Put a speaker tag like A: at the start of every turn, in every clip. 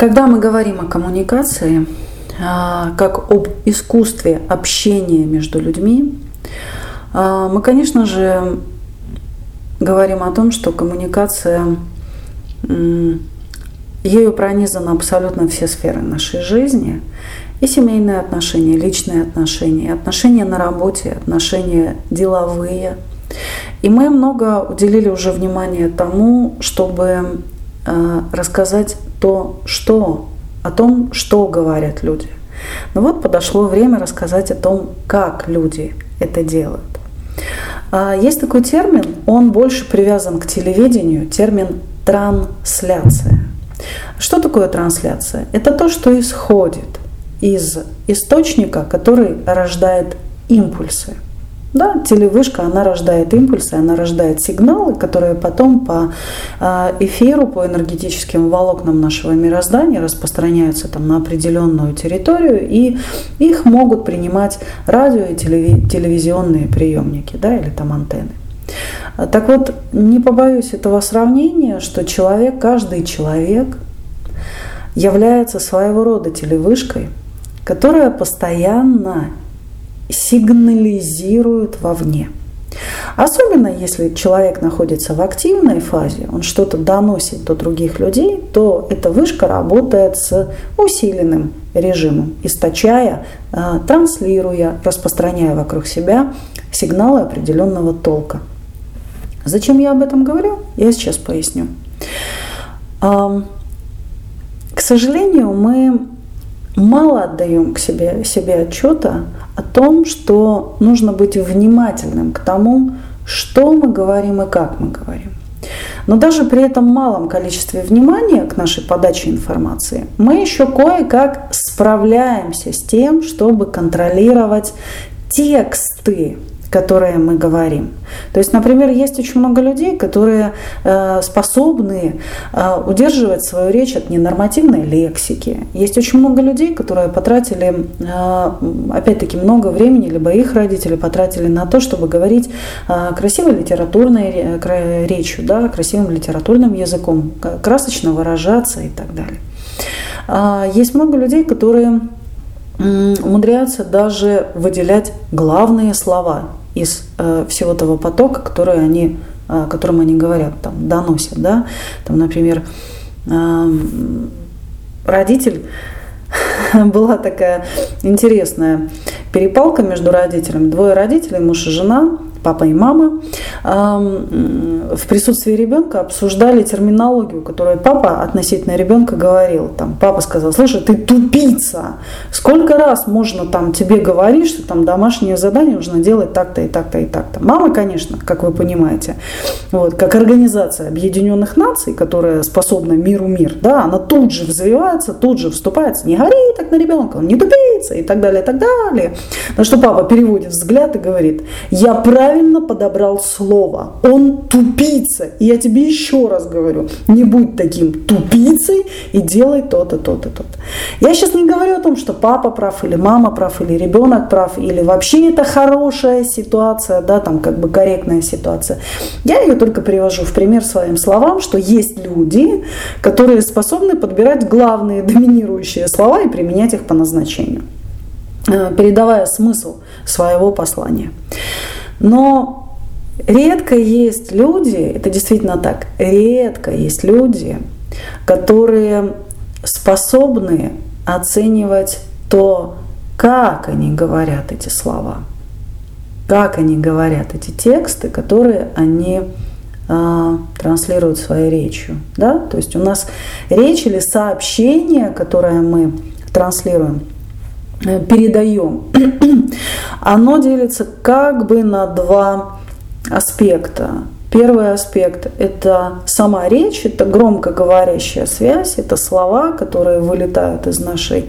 A: Когда мы говорим о коммуникации, а, как об искусстве общения между людьми, а, мы, конечно же, говорим о том, что коммуникация, ею пронизаны абсолютно все сферы нашей жизни, и семейные отношения, личные отношения, отношения на работе, отношения деловые. И мы много уделили уже внимания тому, чтобы а, рассказать то, что, о том, что говорят люди. Но вот подошло время рассказать о том, как люди это делают. А, есть такой термин, он больше привязан к телевидению, термин трансляция. Что такое трансляция? Это то, что исходит из источника, который рождает импульсы. Да, телевышка, она рождает импульсы, она рождает сигналы, которые потом по а, эфиру, по энергетическим волокнам нашего мироздания распространяются там на определенную территорию, и их могут принимать радио и телевизионные приемники, да, или там антенны. Так вот, не побоюсь этого сравнения, что человек, каждый человек является своего рода телевышкой, которая постоянно сигнализируют вовне. Особенно если человек находится в активной фазе, он что-то доносит до других людей, то эта вышка работает с усиленным режимом, источая, а, транслируя, распространяя вокруг себя сигналы определенного толка. Зачем я об этом говорю? Я сейчас поясню. К сожалению, мы мало отдаем к себе, себе отчета о том, что нужно быть внимательным к тому, что мы говорим и как мы говорим. Но даже при этом малом количестве внимания к нашей подаче информации мы еще кое-как справляемся с тем, чтобы контролировать тексты которые мы говорим. То есть, например, есть очень много людей, которые э, способны э, удерживать свою речь от ненормативной лексики. Есть очень много людей, которые потратили, э, опять-таки, много времени, либо их родители потратили на то, чтобы говорить красивой литературной речью, да, красивым литературным языком, красочно выражаться и так далее. Есть много людей, которые умудряются даже выделять главные слова из э, всего того потока, который они, э, которым они говорят, там, доносят. Да? Там, например, э, родитель была такая интересная перепалка между родителями. Двое родителей, муж и жена, папа и мама, в присутствии ребенка обсуждали терминологию, которую папа относительно ребенка говорил. Там, папа сказал, слушай, ты тупица, сколько раз можно там тебе говорить, что там домашнее задание нужно делать так-то и так-то и так-то. Мама, конечно, как вы понимаете, вот, как организация Объединенных Наций, которая способна миру мир, да, она тут же взвивается, тут же вступается, не гори так на ребенка, он не тупица и так далее, и так далее. На что папа переводит взгляд и говорит, я правильно подобрал слово. Он тупица. И я тебе еще раз говорю, не будь таким тупицей и делай то-то, то-то, то-то. Я сейчас не говорю о том, что папа прав или мама прав, или ребенок прав, или вообще это хорошая ситуация, да, там как бы корректная ситуация. Я ее только привожу в пример своим словам, что есть люди, которые способны подбирать главные доминирующие слова и применять их по назначению э, передавая смысл своего послания. Но редко есть люди, это действительно так, редко есть люди, которые способны оценивать то, как они говорят эти слова, как они говорят эти тексты, которые они э, транслируют своей речью. Да? То есть у нас речь или сообщение, которое мы транслируем, Э, передаем, оно делится как бы на два аспекта. Первый аспект – это сама речь, это громкоговорящая связь, это слова, которые вылетают из нашей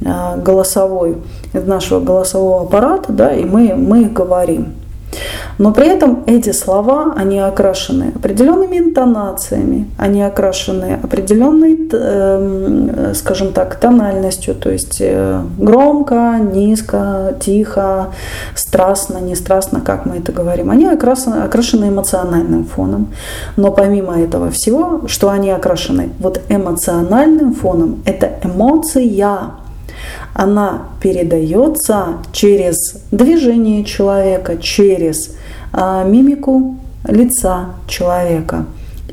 A: э, голосовой, из нашего голосового аппарата, да, и мы, мы их говорим. Но при этом эти слова, они окрашены определенными интонациями, они окрашены определенной, эм, скажем так, тональностью, то есть э, громко, низко, тихо, страстно, не страстно, как мы это говорим. Они окрашены, окрашены эмоциональным фоном. Но помимо этого всего, что они окрашены вот эмоциональным фоном, это эмоция, она передается через движение человека, через а, мимику лица человека.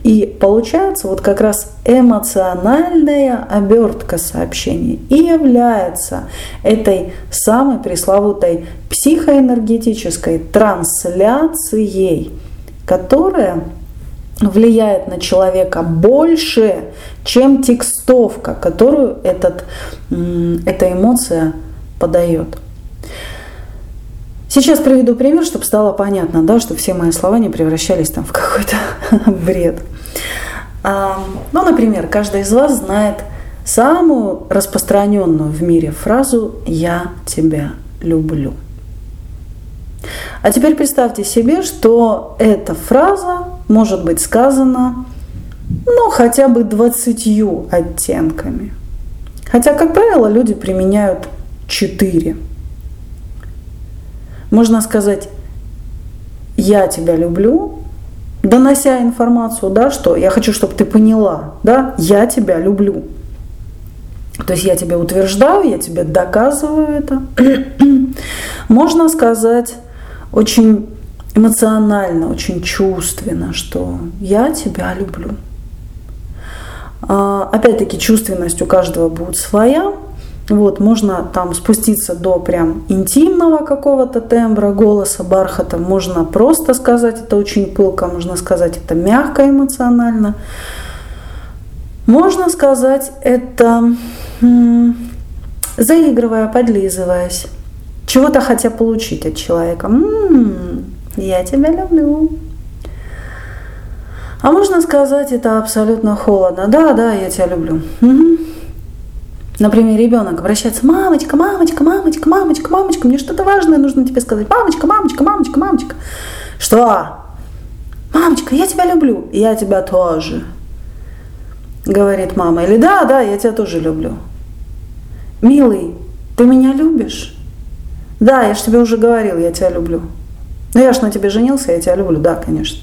A: И получается вот как раз эмоциональная обертка сообщений и является этой самой пресловутой психоэнергетической трансляцией, которая влияет на человека больше, чем текстовка, которую этот, эта эмоция подает. Сейчас приведу пример, чтобы стало понятно, да, чтобы все мои слова не превращались там в какой-то бред. А, ну, например, каждый из вас знает самую распространенную в мире фразу «Я тебя люблю». А теперь представьте себе, что эта фраза может быть сказана ну, хотя бы двадцатью оттенками. Хотя, как правило, люди применяют четыре. Можно сказать, я тебя люблю, донося информацию, да, что я хочу, чтобы ты поняла, да, я тебя люблю. То есть я тебе утверждаю, я тебе доказываю это. Можно сказать очень эмоционально, очень чувственно, что я тебя люблю. А, опять-таки чувственность у каждого будет своя. Вот, можно там спуститься до прям интимного какого-то тембра, голоса, бархата. Можно просто сказать это очень пылко, можно сказать это мягко эмоционально. Можно сказать это заигрывая, подлизываясь. Чего-то хотя получить от человека. М-м, я тебя люблю. А можно сказать это абсолютно холодно. Да, да, я тебя люблю. Угу. Например, ребенок обращается, мамочка, мамочка, мамочка, мамочка, мамочка, мне что-то важное нужно тебе сказать. Мамочка, мамочка, мамочка, мамочка. Что? Мамочка, я тебя люблю. Я тебя тоже. Говорит мама. Или да, да, я тебя тоже люблю. Милый, ты меня любишь? Да, я же тебе уже говорил, я тебя люблю. Ну я ж на тебе женился, я тебя люблю, да, конечно.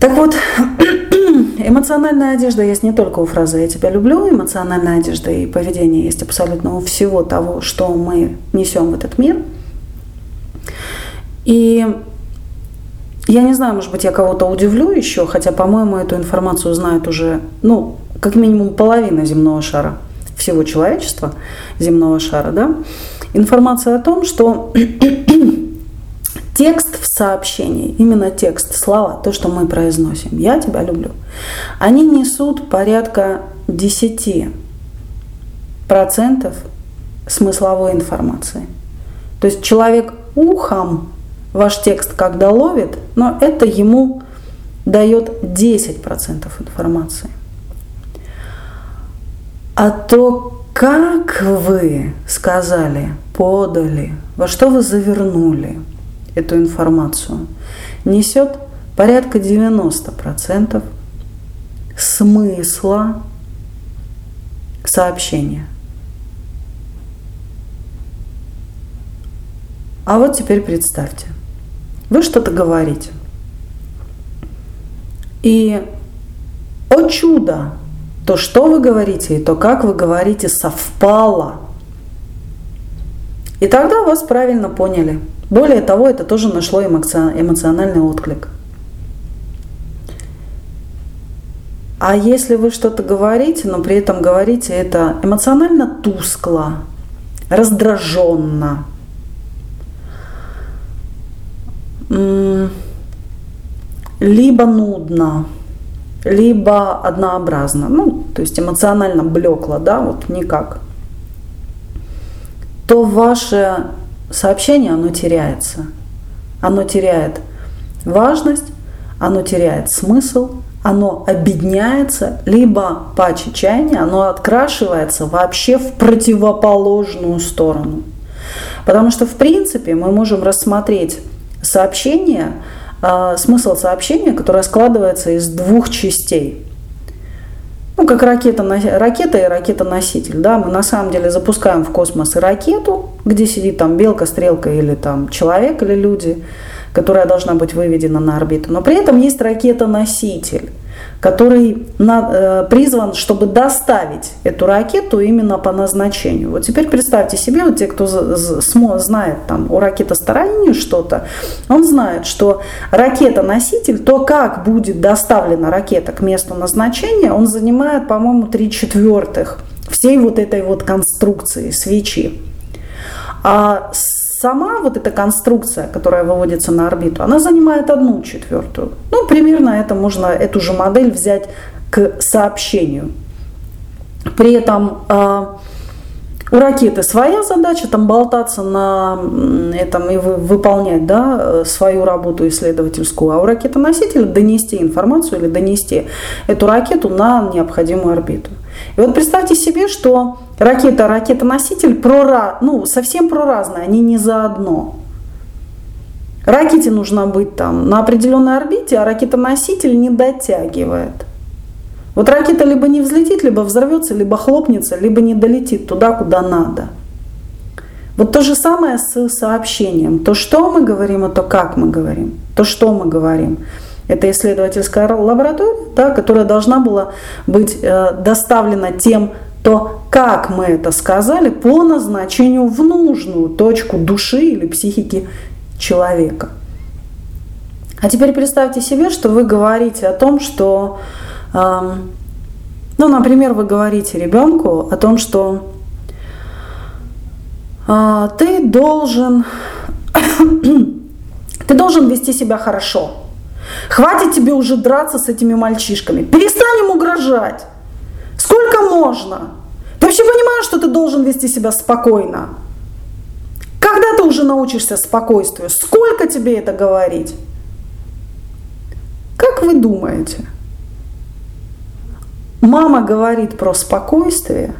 A: Так вот, эмоциональная одежда есть не только у фразы «я тебя люблю», эмоциональная одежда и поведение есть абсолютно у всего того, что мы несем в этот мир. И я не знаю, может быть, я кого-то удивлю еще, хотя, по-моему, эту информацию знает уже, ну, как минимум половина земного шара, всего человечества земного шара, да, информация о том, что текст в сообщении, именно текст, слова, то, что мы произносим, я тебя люблю, они несут порядка 10% смысловой информации. То есть человек ухом ваш текст когда ловит, но это ему дает 10% информации. А то, как вы сказали, подали, во что вы завернули, эту информацию, несет порядка 90% смысла сообщения. А вот теперь представьте, вы что-то говорите. И, о чудо, то, что вы говорите, и то, как вы говорите, совпало. И тогда вас правильно поняли – более того, это тоже нашло эмоциональный отклик. А если вы что-то говорите, но при этом говорите это эмоционально тускло, раздраженно, либо нудно, либо однообразно, ну, то есть эмоционально блекло, да, вот никак, то ваше сообщение, оно теряется. Оно теряет важность, оно теряет смысл, оно обедняется, либо по чаяния оно открашивается вообще в противоположную сторону. Потому что, в принципе, мы можем рассмотреть сообщение, смысл сообщения, которое складывается из двух частей. Ну, как ракета, ракета и ракета-носитель. Да? Мы на самом деле запускаем в космос ракету, где сидит там белка, стрелка или там человек или люди, которая должна быть выведена на орбиту. Но при этом есть ракета-носитель который на, э, призван, чтобы доставить эту ракету именно по назначению. Вот теперь представьте себе, вот те, кто знает там у ракетостроения что-то, он знает, что ракета-носитель, то как будет доставлена ракета к месту назначения, он занимает, по-моему, три четвертых всей вот этой вот конструкции свечи. А сама вот эта конструкция, которая выводится на орбиту, она занимает одну четвертую. Ну, примерно это можно, эту же модель взять к сообщению. При этом э, у ракеты своя задача, там болтаться на этом и выполнять да, свою работу исследовательскую, а у ракетоносителя донести информацию или донести эту ракету на необходимую орбиту. И вот представьте себе, что ракета, ракета-носитель прора, ну, совсем проразные, они не заодно. Ракете нужно быть там на определенной орбите, а ракета-носитель не дотягивает. Вот ракета либо не взлетит, либо взорвется, либо хлопнется, либо не долетит туда, куда надо. Вот то же самое с сообщением. То, что мы говорим, и то, как мы говорим. То, что мы говорим. Это исследовательская лаборатория, да, которая должна была быть э, доставлена тем, то как мы это сказали по назначению в нужную точку души или психики человека. А теперь представьте себе, что вы говорите о том, что, э, ну, например, вы говорите ребенку о том, что э, ты должен, ты должен вести себя хорошо. Хватит тебе уже драться с этими мальчишками. Перестань им угрожать. Сколько можно? Ты вообще понимаешь, что ты должен вести себя спокойно? Когда ты уже научишься спокойствию? Сколько тебе это говорить? Как вы думаете? Мама говорит про спокойствие,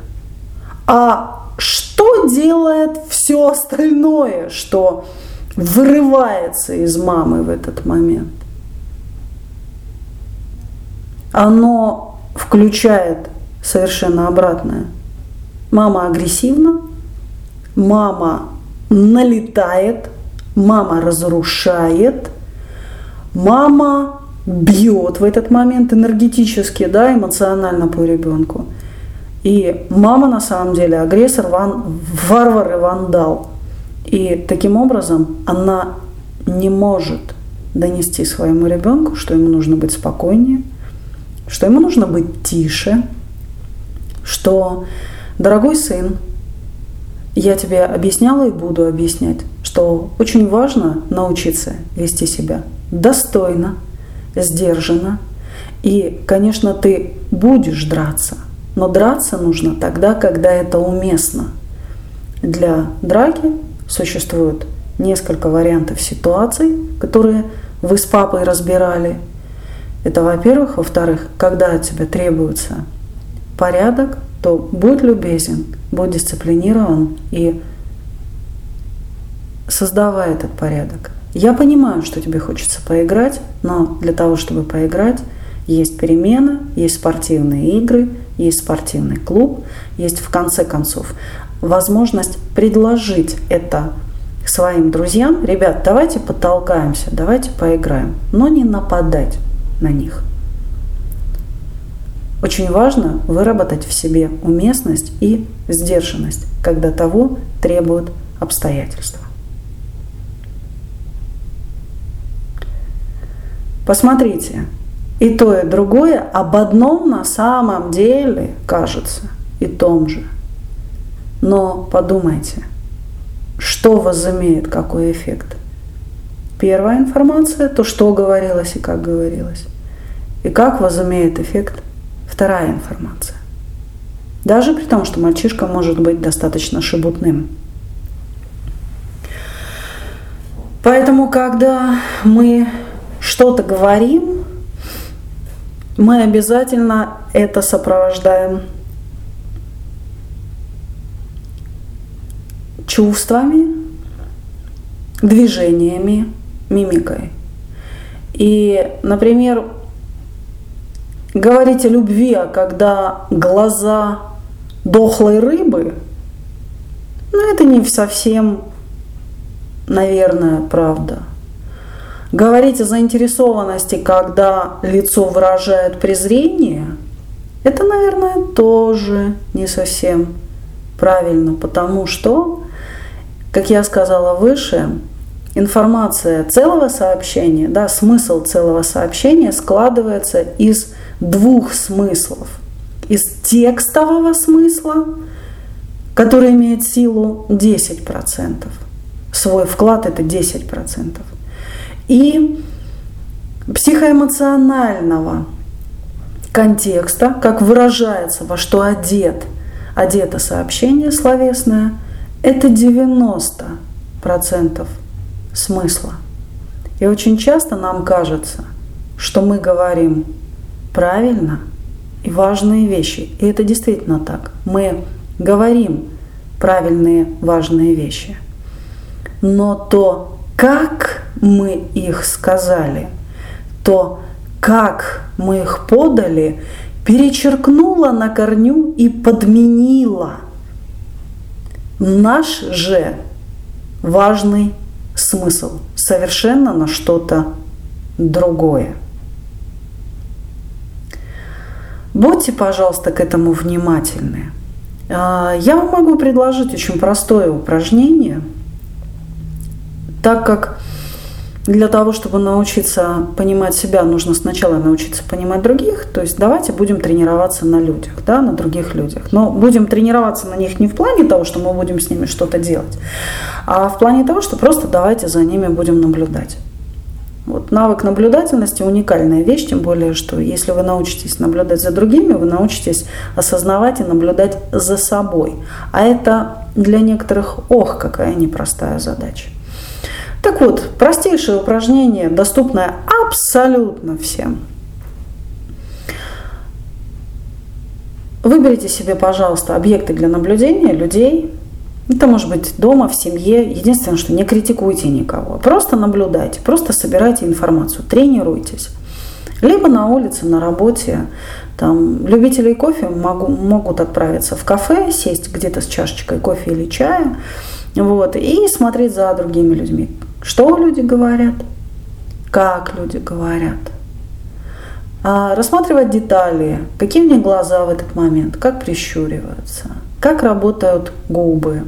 A: а что делает все остальное, что вырывается из мамы в этот момент? Оно включает совершенно обратное. Мама агрессивна, мама налетает, мама разрушает, мама бьет в этот момент энергетически, да, эмоционально по ребенку. И мама на самом деле агрессор, ван, варвар и вандал. И таким образом она не может донести своему ребенку, что ему нужно быть спокойнее – что ему нужно быть тише, что, дорогой сын, я тебе объясняла и буду объяснять, что очень важно научиться вести себя достойно, сдержанно. И, конечно, ты будешь драться, но драться нужно тогда, когда это уместно. Для драки существует несколько вариантов ситуаций, которые вы с папой разбирали – это во-первых. Во-вторых, когда от тебя требуется порядок, то будь любезен, будь дисциплинирован и создавай этот порядок. Я понимаю, что тебе хочется поиграть, но для того, чтобы поиграть, есть перемена, есть спортивные игры, есть спортивный клуб, есть в конце концов возможность предложить это своим друзьям. Ребят, давайте потолкаемся, давайте поиграем, но не нападать на них. Очень важно выработать в себе уместность и сдержанность, когда того требуют обстоятельства. Посмотрите, и то, и другое об одном на самом деле кажется и том же. Но подумайте, что возымеет какой эффект – Первая информация, то, что говорилось и как говорилось. И как возымеет эффект вторая информация. Даже при том, что мальчишка может быть достаточно шебутным. Поэтому, когда мы что-то говорим, мы обязательно это сопровождаем чувствами, движениями, мимикой. И, например, говорить о любви, а когда глаза дохлой рыбы, ну это не совсем, наверное, правда. Говорить о заинтересованности, когда лицо выражает презрение, это, наверное, тоже не совсем правильно, потому что, как я сказала выше, информация целого сообщения, да, смысл целого сообщения складывается из двух смыслов. Из текстового смысла, который имеет силу 10%. Свой вклад это 10%. И психоэмоционального контекста, как выражается, во что одет, одето сообщение словесное, это 90% смысла. И очень часто нам кажется, что мы говорим правильно и важные вещи. И это действительно так. Мы говорим правильные важные вещи. Но то, как мы их сказали, то, как мы их подали, перечеркнуло на корню и подменило наш же важный смысл совершенно на что-то другое. Будьте, пожалуйста, к этому внимательны. А, я вам могу предложить очень простое упражнение, так как для того, чтобы научиться понимать себя, нужно сначала научиться понимать других. То есть давайте будем тренироваться на людях, да, на других людях. Но будем тренироваться на них не в плане того, что мы будем с ними что-то делать, а в плане того, что просто давайте за ними будем наблюдать. Вот навык наблюдательности уникальная вещь, тем более, что если вы научитесь наблюдать за другими, вы научитесь осознавать и наблюдать за собой. А это для некоторых, ох, какая непростая задача. Так вот, простейшее упражнение, доступное абсолютно всем. Выберите себе, пожалуйста, объекты для наблюдения, людей. Это может быть дома, в семье. Единственное, что не критикуйте никого. Просто наблюдайте, просто собирайте информацию, тренируйтесь. Либо на улице, на работе. Там, любители кофе могу, могут отправиться в кафе, сесть где-то с чашечкой кофе или чая вот, и смотреть за другими людьми. Что люди говорят, как люди говорят. А, рассматривать детали, какие у них глаза в этот момент, как прищуриваются, как работают губы,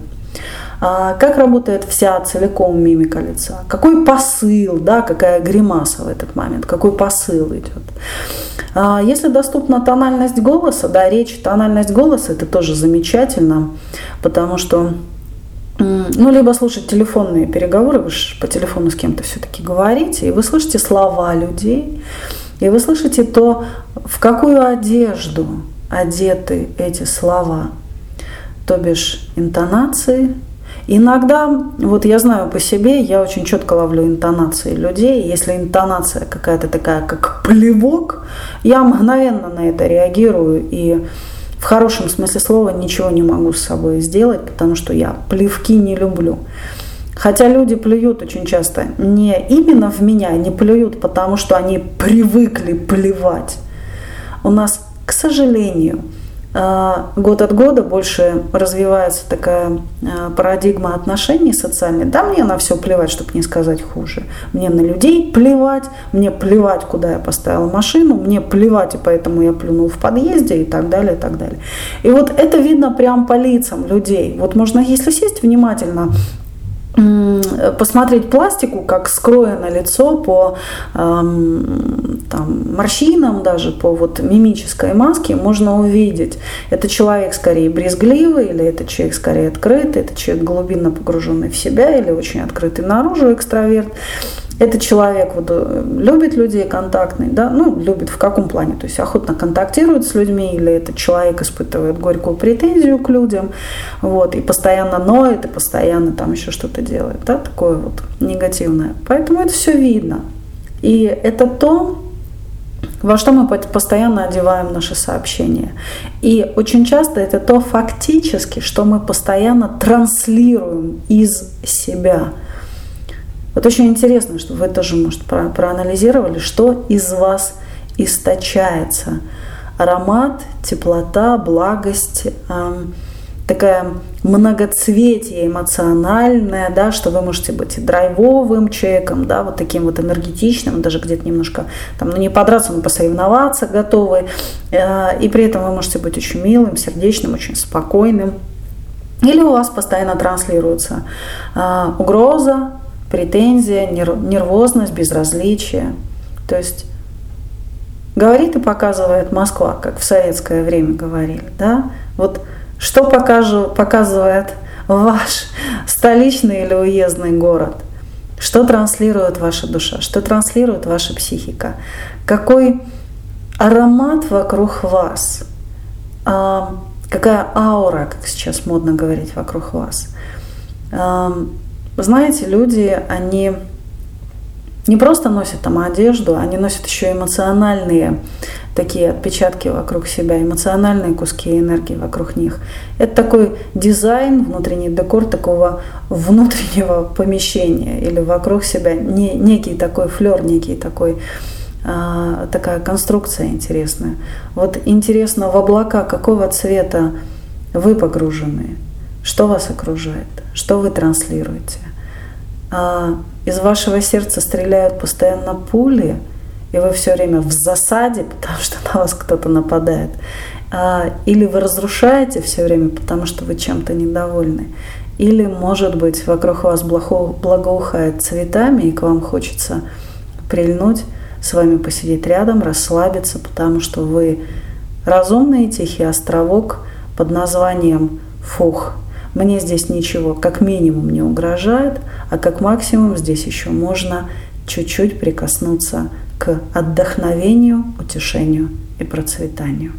A: а, как работает вся целиком мимика лица, какой посыл, да, какая гримаса в этот момент, какой посыл идет. А, если доступна тональность голоса, да, речь, тональность голоса, это тоже замечательно, потому что ну, либо слушать телефонные переговоры, вы же по телефону с кем-то все-таки говорите, и вы слышите слова людей, и вы слышите то, в какую одежду одеты эти слова, то бишь интонации. Иногда, вот я знаю по себе, я очень четко ловлю интонации людей. Если интонация какая-то такая, как плевок, я мгновенно на это реагирую и в хорошем смысле слова ничего не могу с собой сделать, потому что я плевки не люблю. Хотя люди плюют очень часто не именно в меня, не плюют, потому что они привыкли плевать. У нас, к сожалению, год от года больше развивается такая а, парадигма отношений социальных. Да, мне на все плевать, чтобы не сказать хуже. Мне на людей плевать, мне плевать, куда я поставила машину, мне плевать, и поэтому я плюнул в подъезде и так далее, и так далее. И вот это видно прям по лицам людей. Вот можно, если сесть внимательно, посмотреть пластику, как скроено лицо по эм, там, морщинам, даже по вот мимической маске, можно увидеть, это человек скорее брезгливый, или это человек скорее открытый, это человек глубинно погруженный в себя, или очень открытый наружу экстраверт. Этот человек вот, э, любит людей контактный, да, ну, любит в каком плане, то есть охотно контактирует с людьми, или этот человек испытывает горькую претензию к людям, вот, и постоянно ноет, и постоянно там еще что-то делает, да, такое вот негативное. Поэтому это все видно. И это то, во что мы постоянно одеваем наши сообщения. И очень часто это то фактически, что мы постоянно транслируем из себя – Вот очень интересно, что вы тоже, может, про проанализировали, что из вас источается. Аромат, теплота, благость, эм, такая многоцветие эмоциональное, да, что вы можете быть и драйвовым человеком, да, вот таким вот энергетичным, даже где-то немножко там, ну не подраться, но посоревноваться готовы, э, и при этом вы можете быть очень милым, сердечным, очень спокойным. Или у вас постоянно транслируется э, угроза, претензия, нервозность, безразличие. То есть говорит и показывает Москва, как в советское время говорили, да, вот что покажу, показывает ваш столичный или уездный город? Что транслирует ваша душа? Что транслирует ваша психика? Какой аромат вокруг вас? А, какая аура, как сейчас модно говорить, вокруг вас? А, знаете, люди, они не просто носят там одежду, они носят еще эмоциональные такие отпечатки вокруг себя, эмоциональные куски энергии вокруг них. Это такой дизайн, внутренний декор такого внутреннего помещения или вокруг себя, не, некий такой флер, некий такой а, такая конструкция интересная. Вот интересно, в облака какого цвета вы погружены, что вас окружает, что вы транслируете. А, из вашего сердца стреляют постоянно пули, и вы все время в засаде, потому что на вас кто-то нападает. А, или вы разрушаете все время, потому что вы чем-то недовольны. Или, может быть, вокруг вас благоухает цветами, и к вам хочется прильнуть, с вами посидеть рядом, расслабиться, потому что вы разумный тихий островок под названием Фух – мне здесь ничего как минимум не угрожает, а как максимум здесь еще можно чуть-чуть прикоснуться к отдохновению, утешению и процветанию.